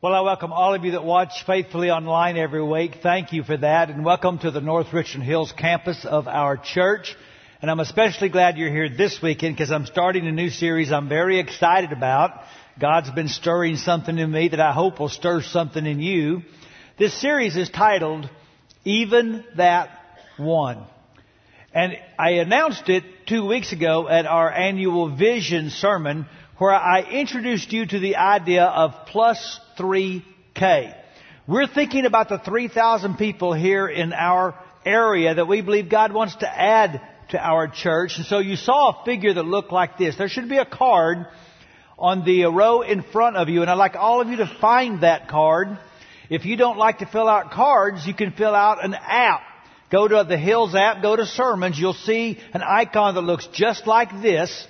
Well, I welcome all of you that watch faithfully online every week. Thank you for that, and welcome to the North Richland Hills campus of our church. And I'm especially glad you're here this weekend because I'm starting a new series I'm very excited about. God's been stirring something in me that I hope will stir something in you. This series is titled, Even That One. And I announced it two weeks ago at our annual Vision sermon where I introduced you to the idea of plus 3K. We're thinking about the 3,000 people here in our area that we believe God wants to add to our church. And so you saw a figure that looked like this. There should be a card on the row in front of you, and I'd like all of you to find that card. If you don't like to fill out cards, you can fill out an app. Go to the Hills app, go to sermons, you'll see an icon that looks just like this.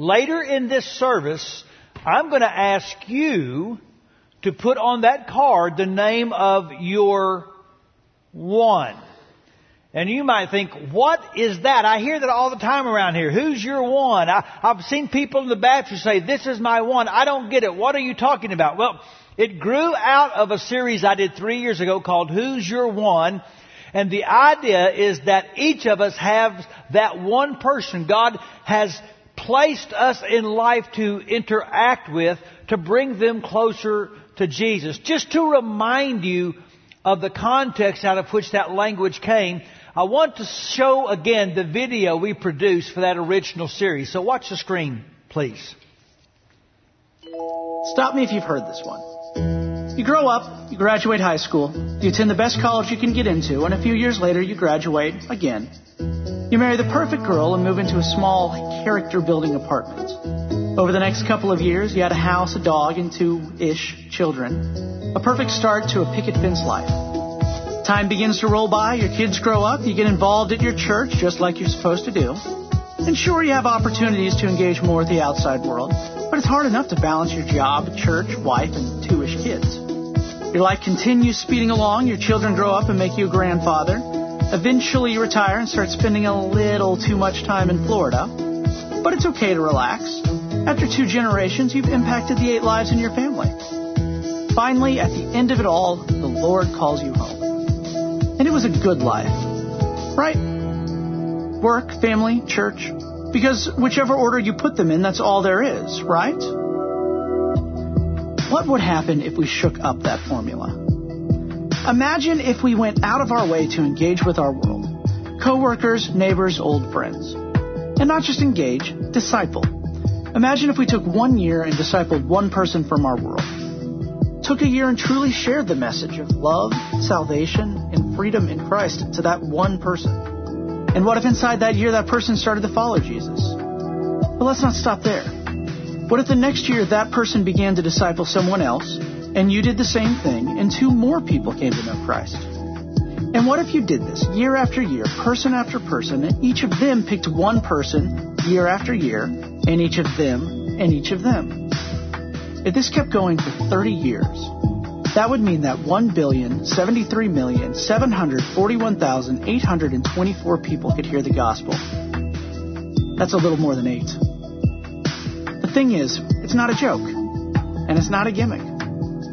Later in this service, I'm going to ask you to put on that card the name of your one. And you might think, what is that? I hear that all the time around here. Who's your one? I, have seen people in the Baptist say, this is my one. I don't get it. What are you talking about? Well, it grew out of a series I did three years ago called Who's Your One? And the idea is that each of us have that one person God has placed us in life to interact with to bring them closer to Jesus. Just to remind you of the context out of which that language came, I want to show again the video we produced for that original series. So watch the screen, please. Stop me if you've heard this one. You grow up, you graduate high school, you attend the best college you can get into, and a few years later you graduate again. You marry the perfect girl and move into a small character building apartment. Over the next couple of years, you had a house, a dog, and two ish children. A perfect start to a picket fence life. Time begins to roll by, your kids grow up, you get involved at your church just like you're supposed to do. And sure, you have opportunities to engage more with the outside world, but it's hard enough to balance your job, church, wife, and two ish kids. Your life continues speeding along, your children grow up and make you a grandfather. Eventually you retire and start spending a little too much time in Florida. But it's okay to relax. After two generations, you've impacted the eight lives in your family. Finally, at the end of it all, the Lord calls you home. And it was a good life. Right? Work, family, church. Because whichever order you put them in, that's all there is, right? What would happen if we shook up that formula? Imagine if we went out of our way to engage with our world. Coworkers, neighbors, old friends. And not just engage, disciple. Imagine if we took one year and discipled one person from our world. Took a year and truly shared the message of love, salvation, and freedom in Christ to that one person. And what if inside that year that person started to follow Jesus? But let's not stop there. What if the next year that person began to disciple someone else, and you did the same thing, and two more people came to know Christ? And what if you did this year after year, person after person, and each of them picked one person year after year, and each of them, and each of them? If this kept going for 30 years, that would mean that 1,073,741,824 people could hear the gospel. That's a little more than eight. The thing is, it's not a joke, and it's not a gimmick.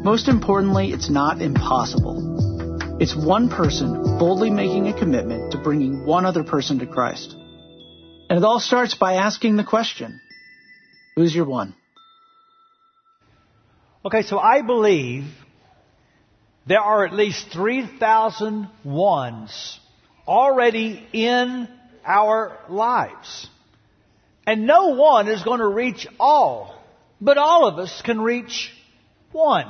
Most importantly, it's not impossible. It's one person boldly making a commitment to bringing one other person to Christ. And it all starts by asking the question, who's your one? Okay, so I believe there are at least 3,000 ones already in our lives. And no one is going to reach all, but all of us can reach one.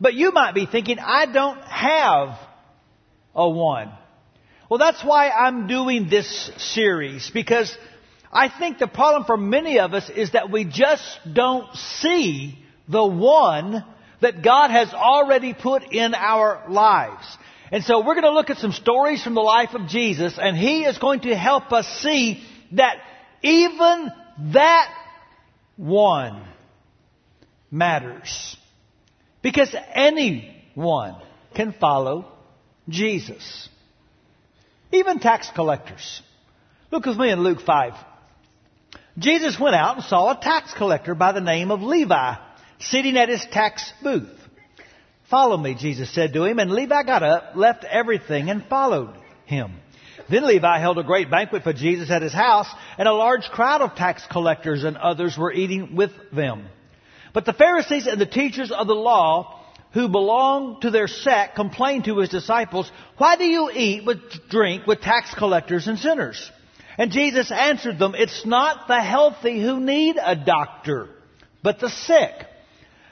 But you might be thinking, I don't have a one. Well, that's why I'm doing this series, because I think the problem for many of us is that we just don't see the one that God has already put in our lives. And so we're going to look at some stories from the life of Jesus, and He is going to help us see that even that one matters. Because anyone can follow Jesus. Even tax collectors. Look with me in Luke 5. Jesus went out and saw a tax collector by the name of Levi sitting at his tax booth. Follow me, Jesus said to him. And Levi got up, left everything, and followed him. Then Levi held a great banquet for Jesus at his house, and a large crowd of tax collectors and others were eating with them. But the Pharisees and the teachers of the law who belonged to their sect complained to his disciples, Why do you eat with drink with tax collectors and sinners? And Jesus answered them, It's not the healthy who need a doctor, but the sick.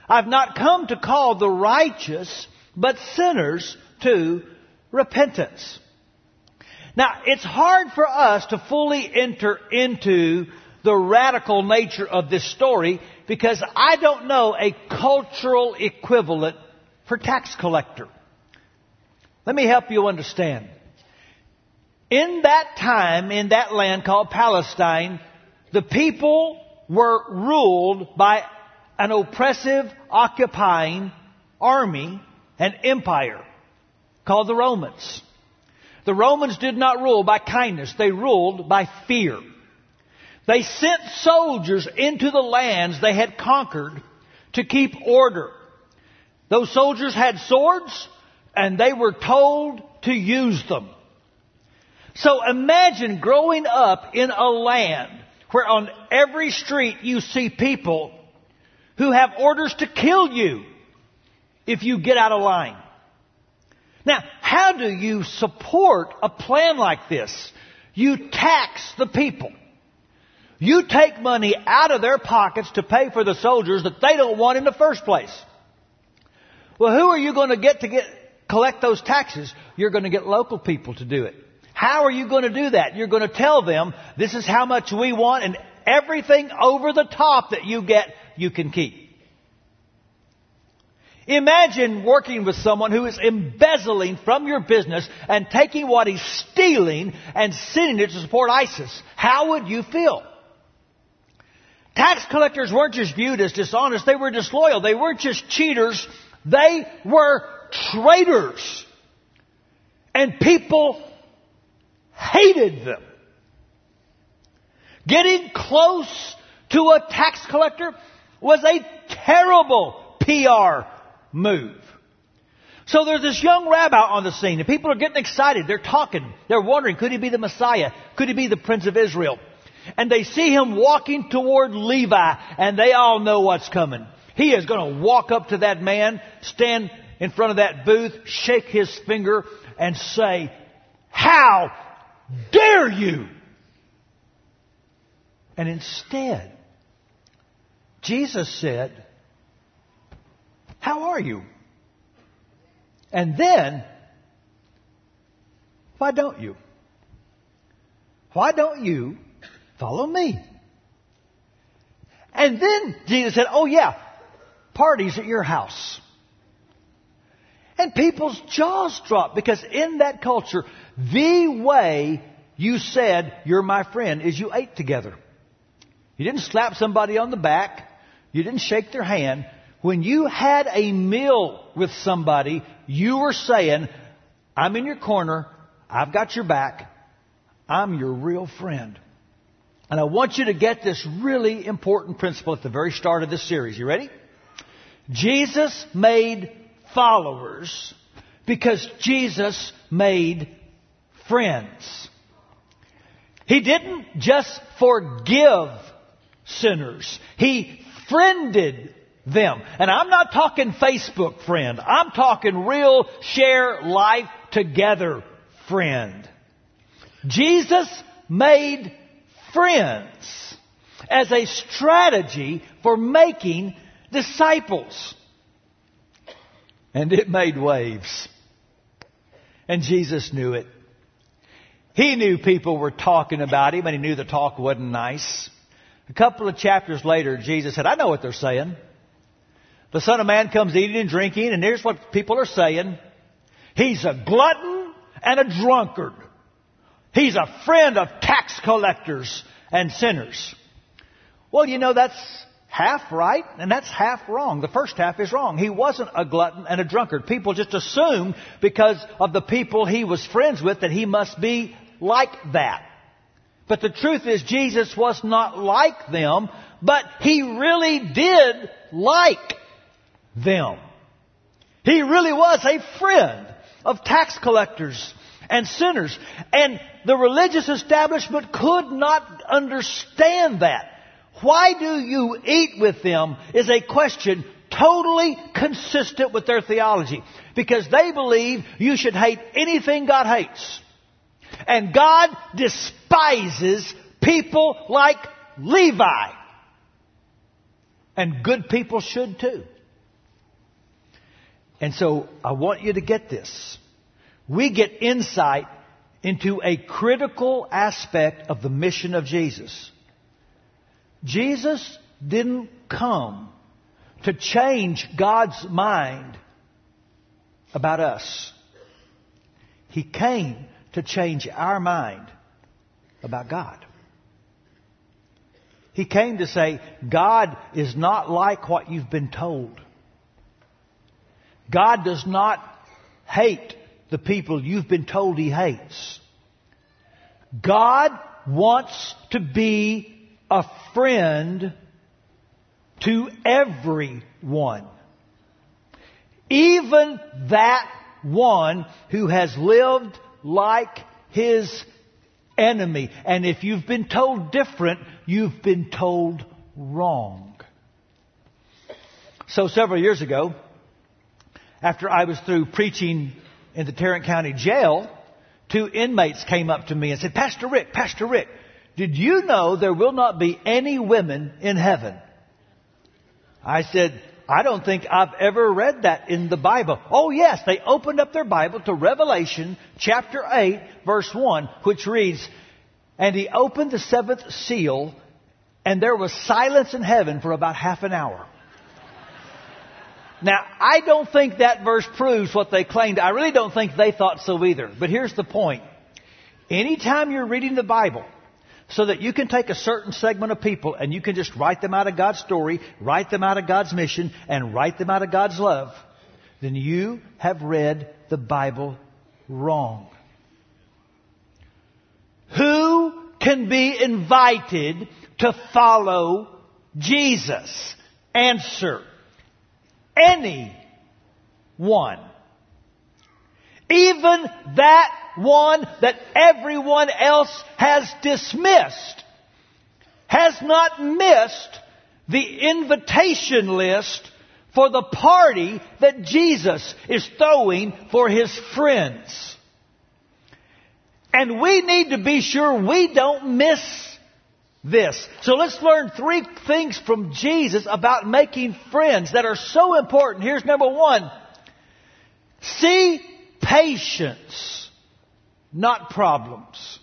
I've not come to call the righteous, but sinners to repentance. Now, it's hard for us to fully enter into the radical nature of this story because I don't know a cultural equivalent for tax collector. Let me help you understand. In that time, in that land called Palestine, the people were ruled by an oppressive, occupying army, and empire called the Romans. The Romans did not rule by kindness, they ruled by fear. They sent soldiers into the lands they had conquered to keep order. Those soldiers had swords and they were told to use them. So imagine growing up in a land where on every street you see people who have orders to kill you if you get out of line. Now, how do you support a plan like this? You tax the people. You take money out of their pockets to pay for the soldiers that they don't want in the first place. Well, who are you going to get to get, collect those taxes? You're going to get local people to do it. How are you going to do that? You're going to tell them, this is how much we want and everything over the top that you get, you can keep. Imagine working with someone who is embezzling from your business and taking what he's stealing and sending it to support ISIS. How would you feel? Tax collectors weren't just viewed as dishonest, they were disloyal. They weren't just cheaters, they were traitors. And people hated them. Getting close to a tax collector was a terrible PR move. So there's this young rabbi on the scene, and people are getting excited. They're talking. They're wondering, could he be the Messiah? Could he be the Prince of Israel? And they see him walking toward Levi, and they all know what's coming. He is going to walk up to that man, stand in front of that booth, shake his finger, and say, How dare you? And instead, Jesus said, how are you? And then, why don't you? Why don't you follow me? And then Jesus said, Oh, yeah, parties at your house. And people's jaws dropped because in that culture, the way you said, You're my friend, is you ate together. You didn't slap somebody on the back. You didn't shake their hand. When you had a meal with somebody, you were saying, I'm in your corner, I've got your back, I'm your real friend. And I want you to get this really important principle at the very start of this series. You ready? Jesus made followers because Jesus made friends. He didn't just forgive sinners. He friended them. And I'm not talking Facebook friend. I'm talking real share life together friend. Jesus made friends as a strategy for making disciples. And it made waves. And Jesus knew it. He knew people were talking about him and he knew the talk wasn't nice. A couple of chapters later, Jesus said, I know what they're saying. The Son of Man comes eating and drinking, and here's what people are saying. He's a glutton and a drunkard. He's a friend of tax collectors and sinners. Well, you know, that's half right and that's half wrong. The first half is wrong. He wasn't a glutton and a drunkard. People just assumed because of the people he was friends with that he must be like that. But the truth is Jesus was not like them, but he really did like them. He really was a friend of tax collectors and sinners. And the religious establishment could not understand that. Why do you eat with them is a question totally consistent with their theology. Because they believe you should hate anything God hates. And God despises people like Levi. And good people should too. And so I want you to get this. We get insight into a critical aspect of the mission of Jesus. Jesus didn't come to change God's mind about us. He came to change our mind about God. He came to say, God is not like what you've been told. God does not hate the people you've been told He hates. God wants to be a friend to everyone. Even that one who has lived like his enemy. And if you've been told different, you've been told wrong. So several years ago, after I was through preaching in the Tarrant County Jail, two inmates came up to me and said, Pastor Rick, Pastor Rick, did you know there will not be any women in heaven? I said, I don't think I've ever read that in the Bible. Oh yes, they opened up their Bible to Revelation chapter 8 verse 1, which reads, And he opened the seventh seal, and there was silence in heaven for about half an hour. Now, I don't think that verse proves what they claimed. I really don't think they thought so either. But here's the point. Anytime you're reading the Bible, so that you can take a certain segment of people and you can just write them out of God's story, write them out of God's mission, and write them out of God's love, then you have read the Bible wrong. Who can be invited to follow Jesus? Answer. Anyone. Even that one that everyone else has dismissed, has not missed the invitation list for the party that Jesus is throwing for his friends. And we need to be sure we don't miss this. So let's learn three things from Jesus about making friends that are so important. Here's number one. See patients not problems.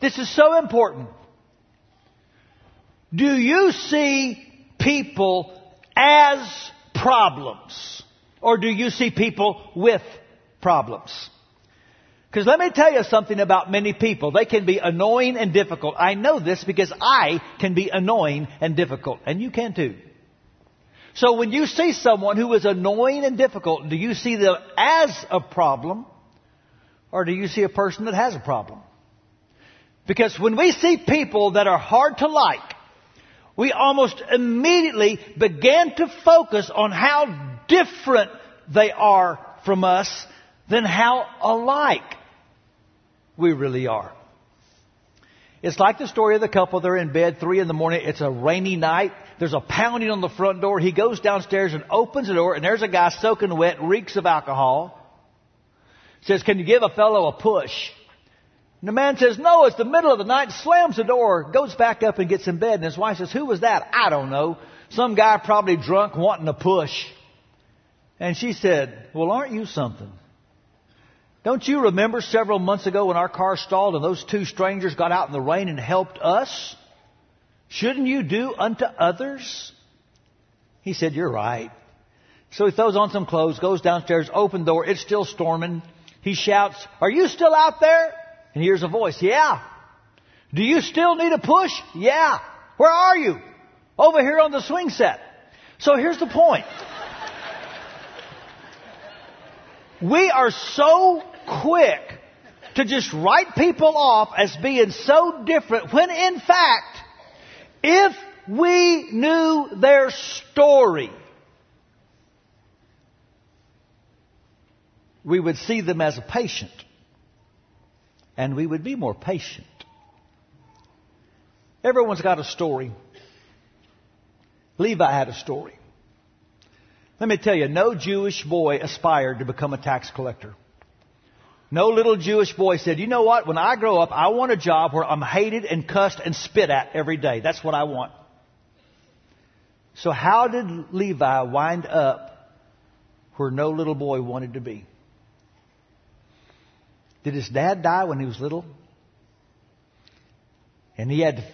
This is so important. Do you see people as problems? Or do you see people with problems? Because let me tell you something about many people. They can be annoying and difficult. I know this because I can be annoying and difficult. And you can too. So when you see someone who is annoying and difficult, do you see them as a problem? Or do you see a person that has a problem? Because when we see people that are hard to like, we almost immediately begin to focus on how different they are from us than how alike we really are. It's like the story of the couple. They're in bed, three in the morning. It's a rainy night. There's a pounding on the front door. He goes downstairs and opens the door, and there's a guy soaking wet, reeks of alcohol says, Can you give a fellow a push? And the man says, No, it's the middle of the night, slams the door, goes back up and gets in bed. And his wife says, Who was that? I don't know. Some guy probably drunk wanting a push. And she said, Well, aren't you something? Don't you remember several months ago when our car stalled and those two strangers got out in the rain and helped us? Shouldn't you do unto others? He said, You're right. So he throws on some clothes, goes downstairs, open door, it's still storming. He shouts, Are you still out there? And hears a voice, Yeah. Do you still need a push? Yeah. Where are you? Over here on the swing set. So here's the point. we are so quick to just write people off as being so different when in fact, if we knew their story, we would see them as a patient. And we would be more patient. Everyone's got a story. Levi had a story. Let me tell you, no Jewish boy aspired to become a tax collector. No little Jewish boy said, you know what, when I grow up, I want a job where I'm hated and cussed and spit at every day. That's what I want. So how did Levi wind up where no little boy wanted to be? Did his dad die when he was little? And he had to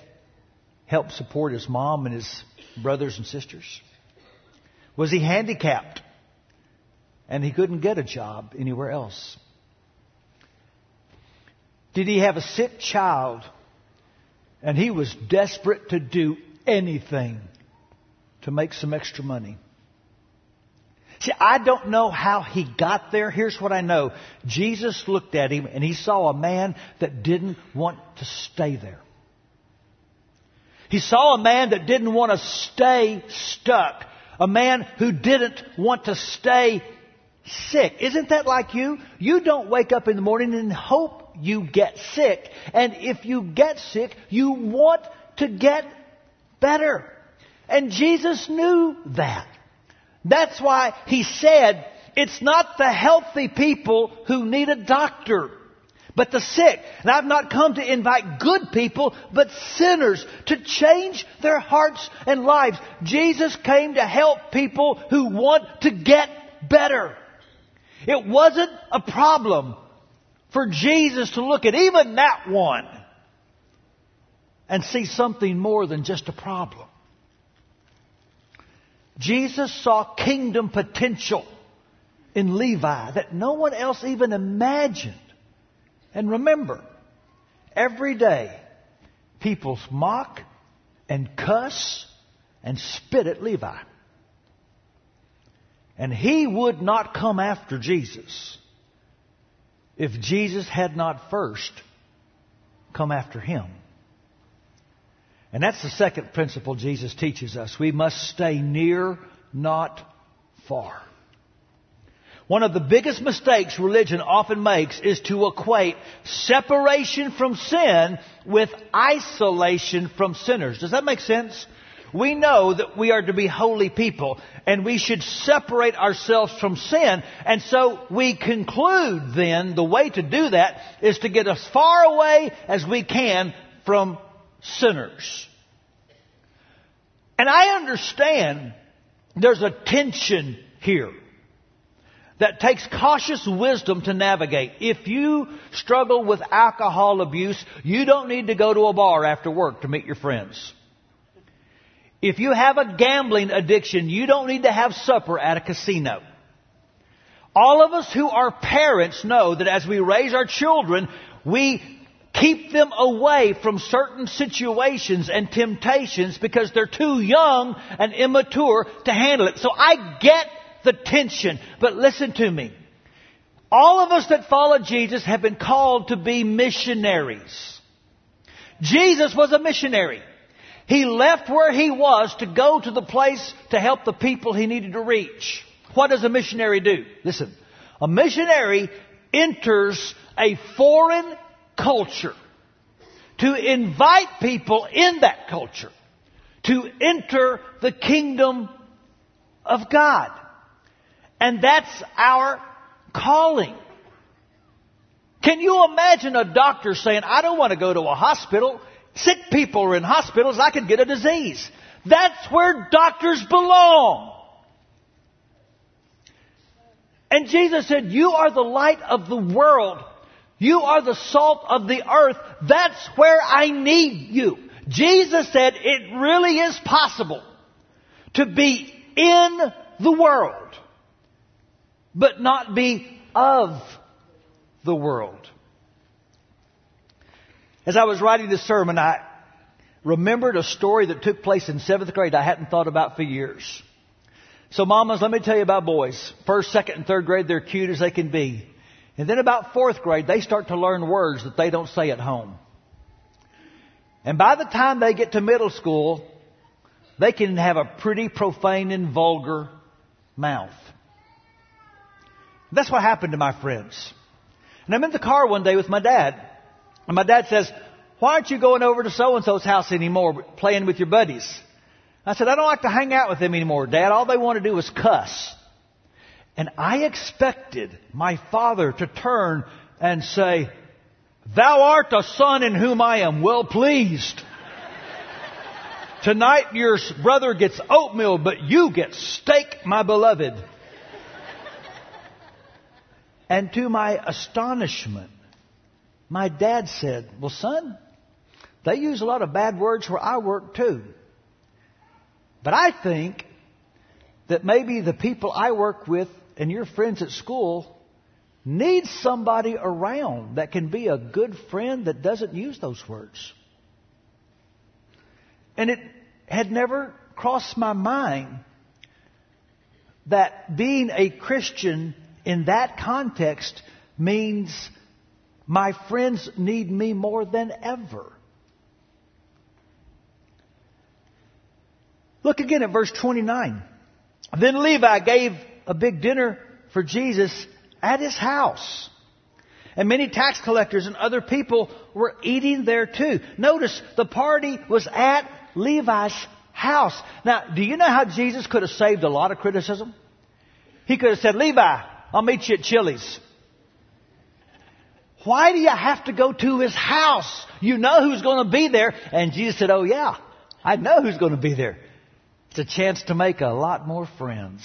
help support his mom and his brothers and sisters? Was he handicapped and he couldn't get a job anywhere else? Did he have a sick child and he was desperate to do anything to make some extra money? See, I don't know how he got there. Here's what I know. Jesus looked at him and he saw a man that didn't want to stay there. He saw a man that didn't want to stay stuck. A man who didn't want to stay sick. Isn't that like you? You don't wake up in the morning and hope you get sick. And if you get sick, you want to get better. And Jesus knew that. That's why he said, it's not the healthy people who need a doctor but the sick. And I've not come to invite good people, but sinners to change their hearts and lives. Jesus came to help people who want to get better. It wasn't a problem for Jesus to look at even that one and see something more than just a problem. Jesus saw kingdom potential in Levi that no one else even imagined. And remember, every day, people mock and cuss and spit at Levi. And he would not come after Jesus if Jesus had not first come after him. And that's the second principle Jesus teaches us. We must stay near, not far. One of the biggest mistakes religion often makes is to equate separation from sin with isolation from sinners. Does that make sense? We know that we are to be holy people and we should separate ourselves from sin. And so we conclude then the way to do that is to get as far away as we can from sinners. And I understand there's a tension here that takes cautious wisdom to navigate. If you struggle with alcohol abuse, you don't need to go to a bar after work to meet your friends. If you have a gambling addiction, you don't need to have supper at a casino. All of us who are parents know that as we raise our children, we keep them away from certain situations and temptations because they're too young and immature to handle it. So I get the tension. But listen to me. All of us that follow Jesus have been called to be missionaries. Jesus was a missionary. He left where he was to go to the place to help the people he needed to reach. What does a missionary do? Listen. A missionary enters a foreign culture to invite people in that culture to enter the kingdom of God. And that's our calling. Can you imagine a doctor saying, I don't want to go to a hospital. Sick people are in hospitals. I could get a disease. That's where doctors belong. And Jesus said, You are the light of the world. You are the salt of the earth. That's where I need you. Jesus said it really is possible to be in the world but not be of the world. As I was writing this sermon, I remembered a story that took place in seventh grade I hadn't thought about for years. So mamas, let me tell you about boys. First, second, and third grade, they're cute as they can be. And then about fourth grade, they start to learn words that they don't say at home. And by the time they get to middle school, they can have a pretty profane and vulgar mouth. That's what happened to my friends. And I'm in the car one day with my dad. And my dad says, why aren't you going over to so and so's house anymore playing with your buddies? I said, I don't like to hang out with them anymore, Dad. All they want to do is cuss. And I expected my father to turn and say, Thou art a son in whom I am well pleased. Tonight your brother gets oatmeal, but you get steak, my beloved. And to my astonishment, my dad said, Well, son, they use a lot of bad words where I work too. But I think that maybe the people I work with and your friends at school need somebody around that can be a good friend that doesn't use those words. And it had never crossed my mind that being a Christian in that context means my friends need me more than ever. Look again at verse 29. Then Levi gave a big dinner for Jesus at his house. And many tax collectors and other people were eating there too. Notice the party was at Levi's house. Now, do you know how Jesus could have saved a lot of criticism? He could have said, Levi, I'll meet you at Chili's. Why do you have to go to his house? You know who's going to be there. And Jesus said, Oh yeah, I know who's going to be there. It's a chance to make a lot more friends.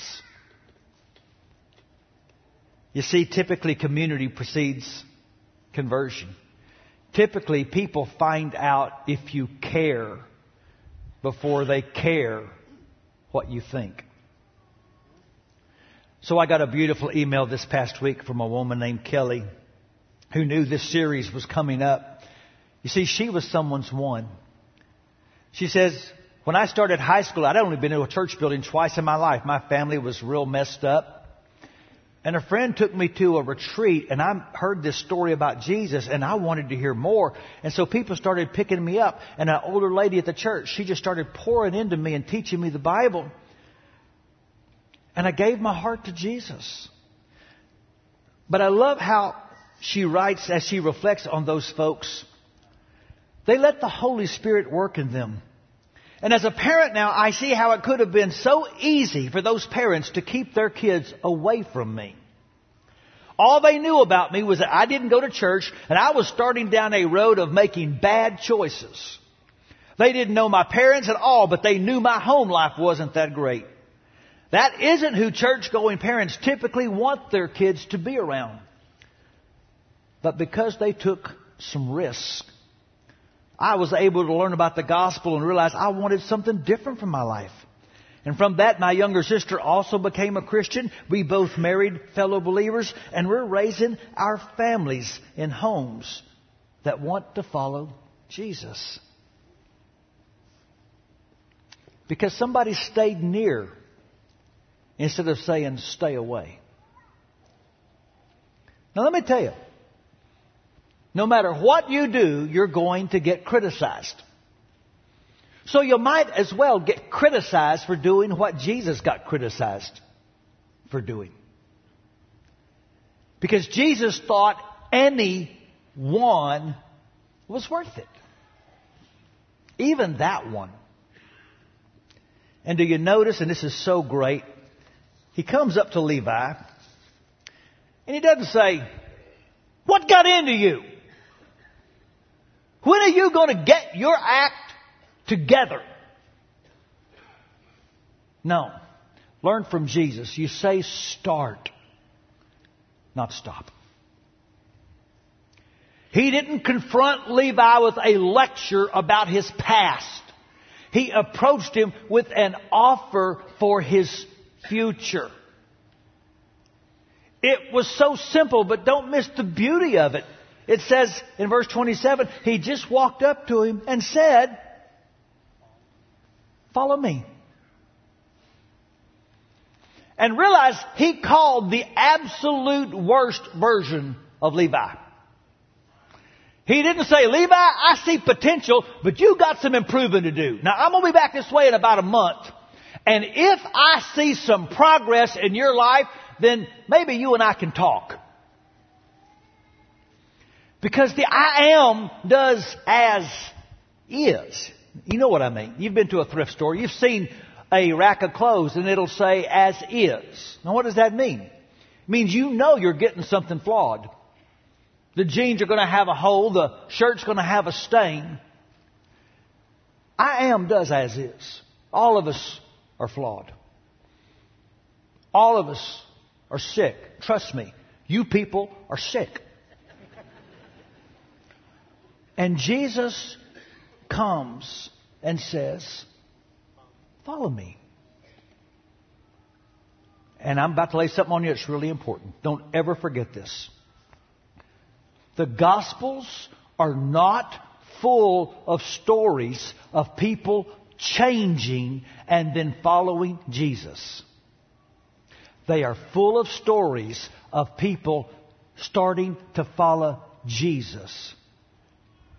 You see, typically community precedes conversion. Typically, people find out if you care before they care what you think. So I got a beautiful email this past week from a woman named Kelly who knew this series was coming up. You see, she was someone's one. She says, when I started high school, I'd only been to a church building twice in my life. My family was real messed up. And a friend took me to a retreat and I heard this story about Jesus and I wanted to hear more. And so people started picking me up and an older lady at the church, she just started pouring into me and teaching me the Bible. And I gave my heart to Jesus. But I love how she writes as she reflects on those folks. They let the Holy Spirit work in them. And as a parent now, I see how it could have been so easy for those parents to keep their kids away from me. All they knew about me was that I didn't go to church and I was starting down a road of making bad choices. They didn't know my parents at all, but they knew my home life wasn't that great. That isn't who church going parents typically want their kids to be around. But because they took some risk, I was able to learn about the gospel and realize I wanted something different from my life. And from that, my younger sister also became a Christian. We both married fellow believers, and we're raising our families in homes that want to follow Jesus. Because somebody stayed near instead of saying, stay away. Now, let me tell you, no matter what you do, you're going to get criticized. So you might as well get criticized for doing what Jesus got criticized for doing. Because Jesus thought any one was worth it. Even that one. And do you notice, and this is so great, he comes up to Levi and he doesn't say, What got into you? When are you going to get your act together? No. Learn from Jesus. You say start, not stop. He didn't confront Levi with a lecture about his past. He approached him with an offer for his future. It was so simple, but don't miss the beauty of it. It says in verse 27, he just walked up to him and said, Follow me. And realize he called the absolute worst version of Levi. He didn't say, Levi, I see potential, but you got some improving to do. Now I'm going to be back this way in about a month. And if I see some progress in your life, then maybe you and I can talk. Because the I am does as is. You know what I mean. You've been to a thrift store. You've seen a rack of clothes and it'll say as is. Now what does that mean? It means you know you're getting something flawed. The jeans are going to have a hole. The shirt's going to have a stain. I am does as is. All of us are flawed. All of us are sick. Trust me. You people are sick. And Jesus comes and says, Follow me. And I'm about to lay something on you that's really important. Don't ever forget this. The Gospels are not full of stories of people changing and then following Jesus. They are full of stories of people starting to follow Jesus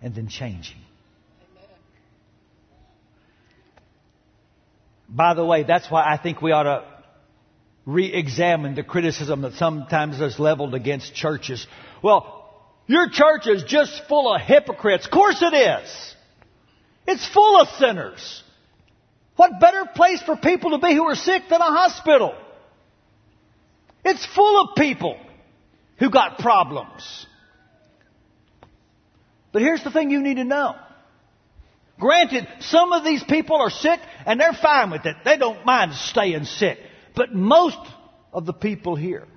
and then changing. By the way, that's why I think we ought to re-examine the criticism that sometimes is leveled against churches. Well, your church is just full of hypocrites. Of course it is. It's full of sinners. What better place for people to be who are sick than a hospital? It's full of people who got problems. But here's the thing you need to know. Granted, some of these people are sick and they're fine with it. They don't mind staying sick. But most of the people here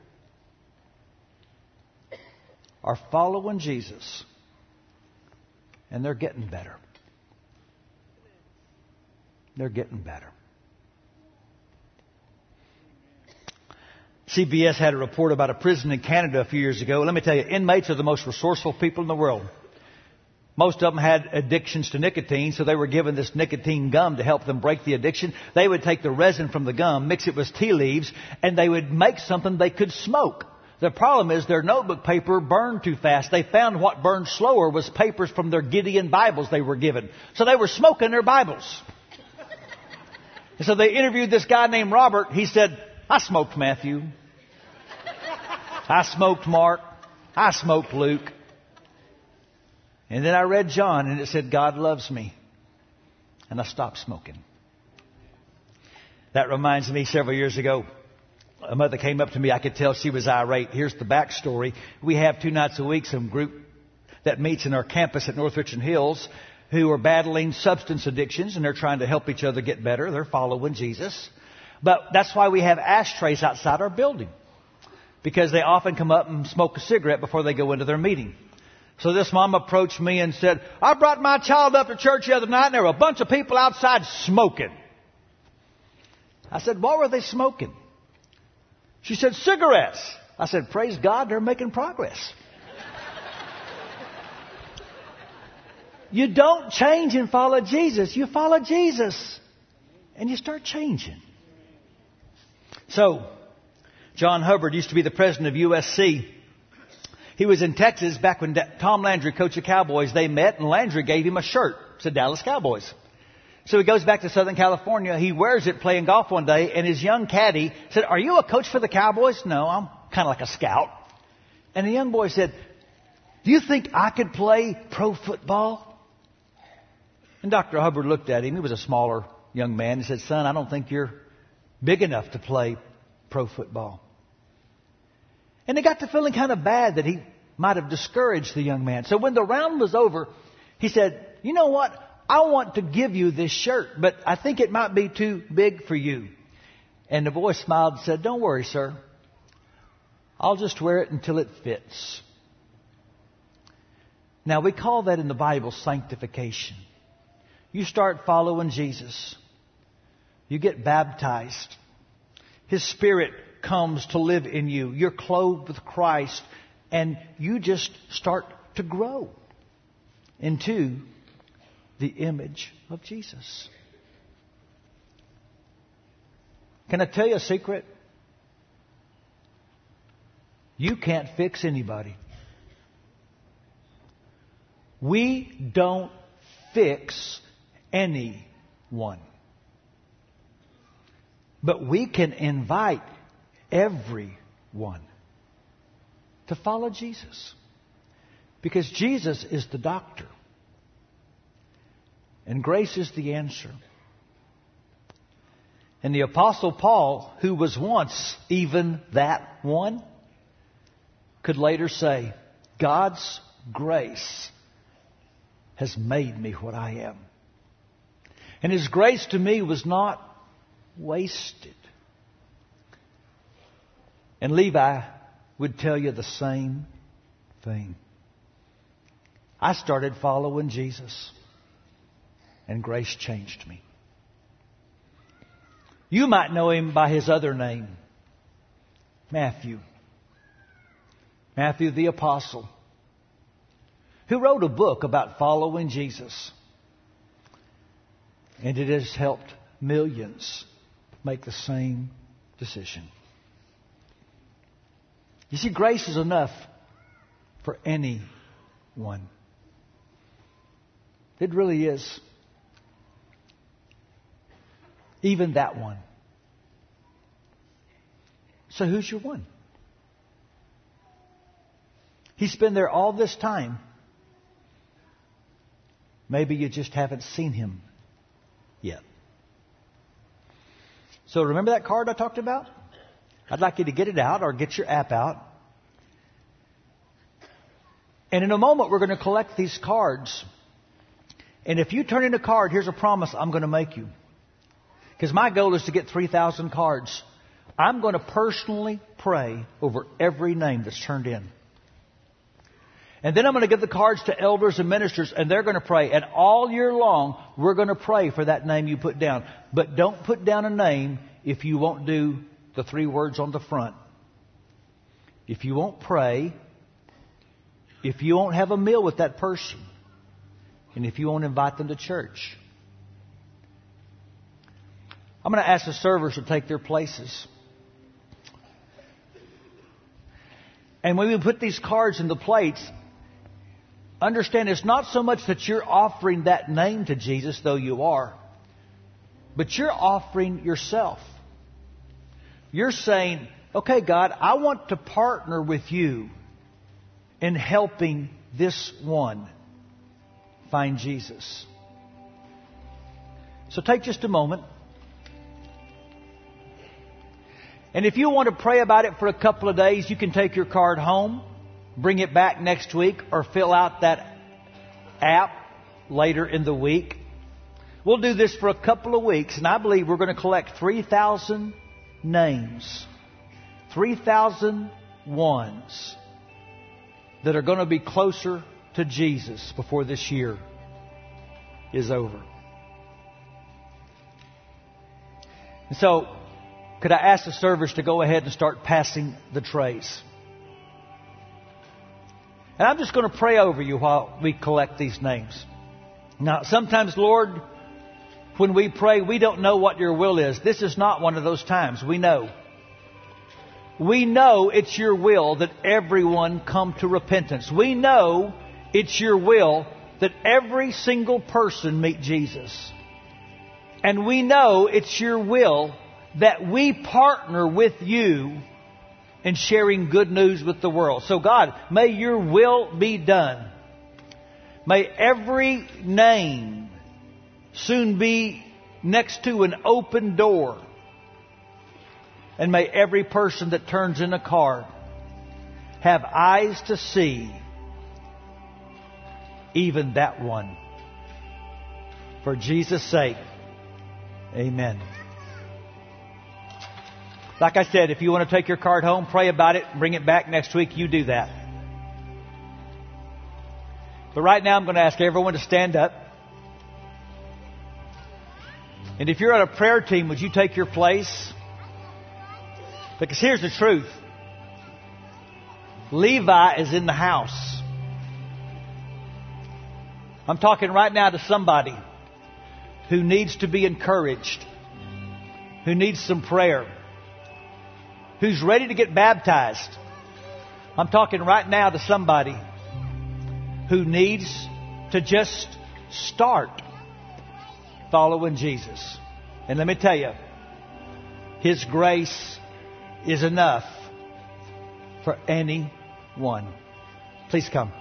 are following Jesus and they're getting better. They're getting better. CBS had a report about a prison in Canada a few years ago. Let me tell you, inmates are the most resourceful people in the world. Most of them had addictions to nicotine, so they were given this nicotine gum to help them break the addiction. They would take the resin from the gum, mix it with tea leaves, and they would make something they could smoke. The problem is their notebook paper burned too fast. They found what burned slower was papers from their Gideon Bibles they were given. So they were smoking their Bibles. And so they interviewed this guy named Robert. He said, I smoked Matthew. I smoked Mark. I smoked Luke. And then I read John and it said, God loves me. And I stopped smoking. That reminds me several years ago, a mother came up to me. I could tell she was irate. Here's the backstory. We have two nights a week some group that meets in our campus at North Richland Hills who are battling substance addictions and they're trying to help each other get better. They're following Jesus. But that's why we have ashtrays outside our building. Because they often come up and smoke a cigarette before they go into their meeting. So this mom approached me and said, I brought my child up to church the other night and there were a bunch of people outside smoking. I said, what were they smoking? She said, cigarettes. I said, praise God, they're making progress. you don't change and follow Jesus. You follow Jesus and you start changing. So, John Hubbard used to be the president of USC. He was in Texas back when Tom Landry, coach of Cowboys, they met and Landry gave him a shirt. Said Dallas Cowboys. So he goes back to Southern California. He wears it playing golf one day and his young caddy said, are you a coach for the Cowboys? No, I'm kind of like a scout. And the young boy said, do you think I could play pro football? And Dr. Hubbard looked at him. He was a smaller young man. He said, son, I don't think you're big enough to play pro football. And they got to feeling kind of bad that he might have discouraged the young man. So when the round was over, he said, you know what? I want to give you this shirt, but I think it might be too big for you. And the boy smiled and said, don't worry, sir. I'll just wear it until it fits. Now we call that in the Bible sanctification. You start following Jesus. You get baptized. His Spirit comes to live in you. You're clothed with Christ and you just start to grow into the image of Jesus. Can I tell you a secret? You can't fix anybody. We don't fix anyone. But we can invite everyone to follow Jesus. Because Jesus is the doctor. And grace is the answer. And the Apostle Paul, who was once even that one, could later say, God's grace has made me what I am. And His grace to me was not wasted. And Levi would tell you the same thing. I started following Jesus, and grace changed me. You might know him by his other name, Matthew. Matthew the Apostle, who wrote a book about following Jesus. And it has helped millions make the same decision. You see, grace is enough for anyone. It really is. Even that one. So who's your one? He's been there all this time. Maybe you just haven't seen him yet. So remember that card I talked about? I'd like you to get it out or get your app out. And in a moment, we're going to collect these cards. And if you turn in a card, here's a promise I'm going to make you. Because my goal is to get 3,000 cards. I'm going to personally pray over every name that's turned in. And then I'm going to give the cards to elders and ministers, and they're going to pray. And all year long, we're going to pray for that name you put down. But don't put down a name if you won't do the three words on the front. If you won't pray, if you won't have a meal with that person, and if you won't invite them to church. I'm going to ask the servers to take their places. And when we put these cards in the plates, understand it's not so much that you're offering that name to Jesus, though you are, but you're offering yourself. You're saying, okay, God, I want to partner with you in helping this one find Jesus. So take just a moment. And if you want to pray about it for a couple of days, you can take your card home, bring it back next week, or fill out that app later in the week. We'll do this for a couple of weeks, and I believe we're going to collect 3,000 names. 3,000 ones that are going to be closer to Jesus before this year is over. And so, could I ask the servers to go ahead and start passing the trays? And I'm just going to pray over you while we collect these names. Now, sometimes, Lord, when we pray, we don't know what your will is. This is not one of those times. We know. We know it's your will that everyone come to repentance. We know it's your will that every single person meet Jesus. And we know it's your will that we partner with you in sharing good news with the world. So God, may your will be done. May every name soon be next to an open door. And may every person that turns in a card have eyes to see even that one. For Jesus' sake, amen. Like I said, if you want to take your card home, pray about it, bring it back next week, you do that. But right now, I'm going to ask everyone to stand up. And if you're on a prayer team, would you take your place? Because here's the truth Levi is in the house. I'm talking right now to somebody who needs to be encouraged, who needs some prayer, who's ready to get baptized. I'm talking right now to somebody who needs to just start following Jesus. And let me tell you, His grace is enough for anyone. Please come.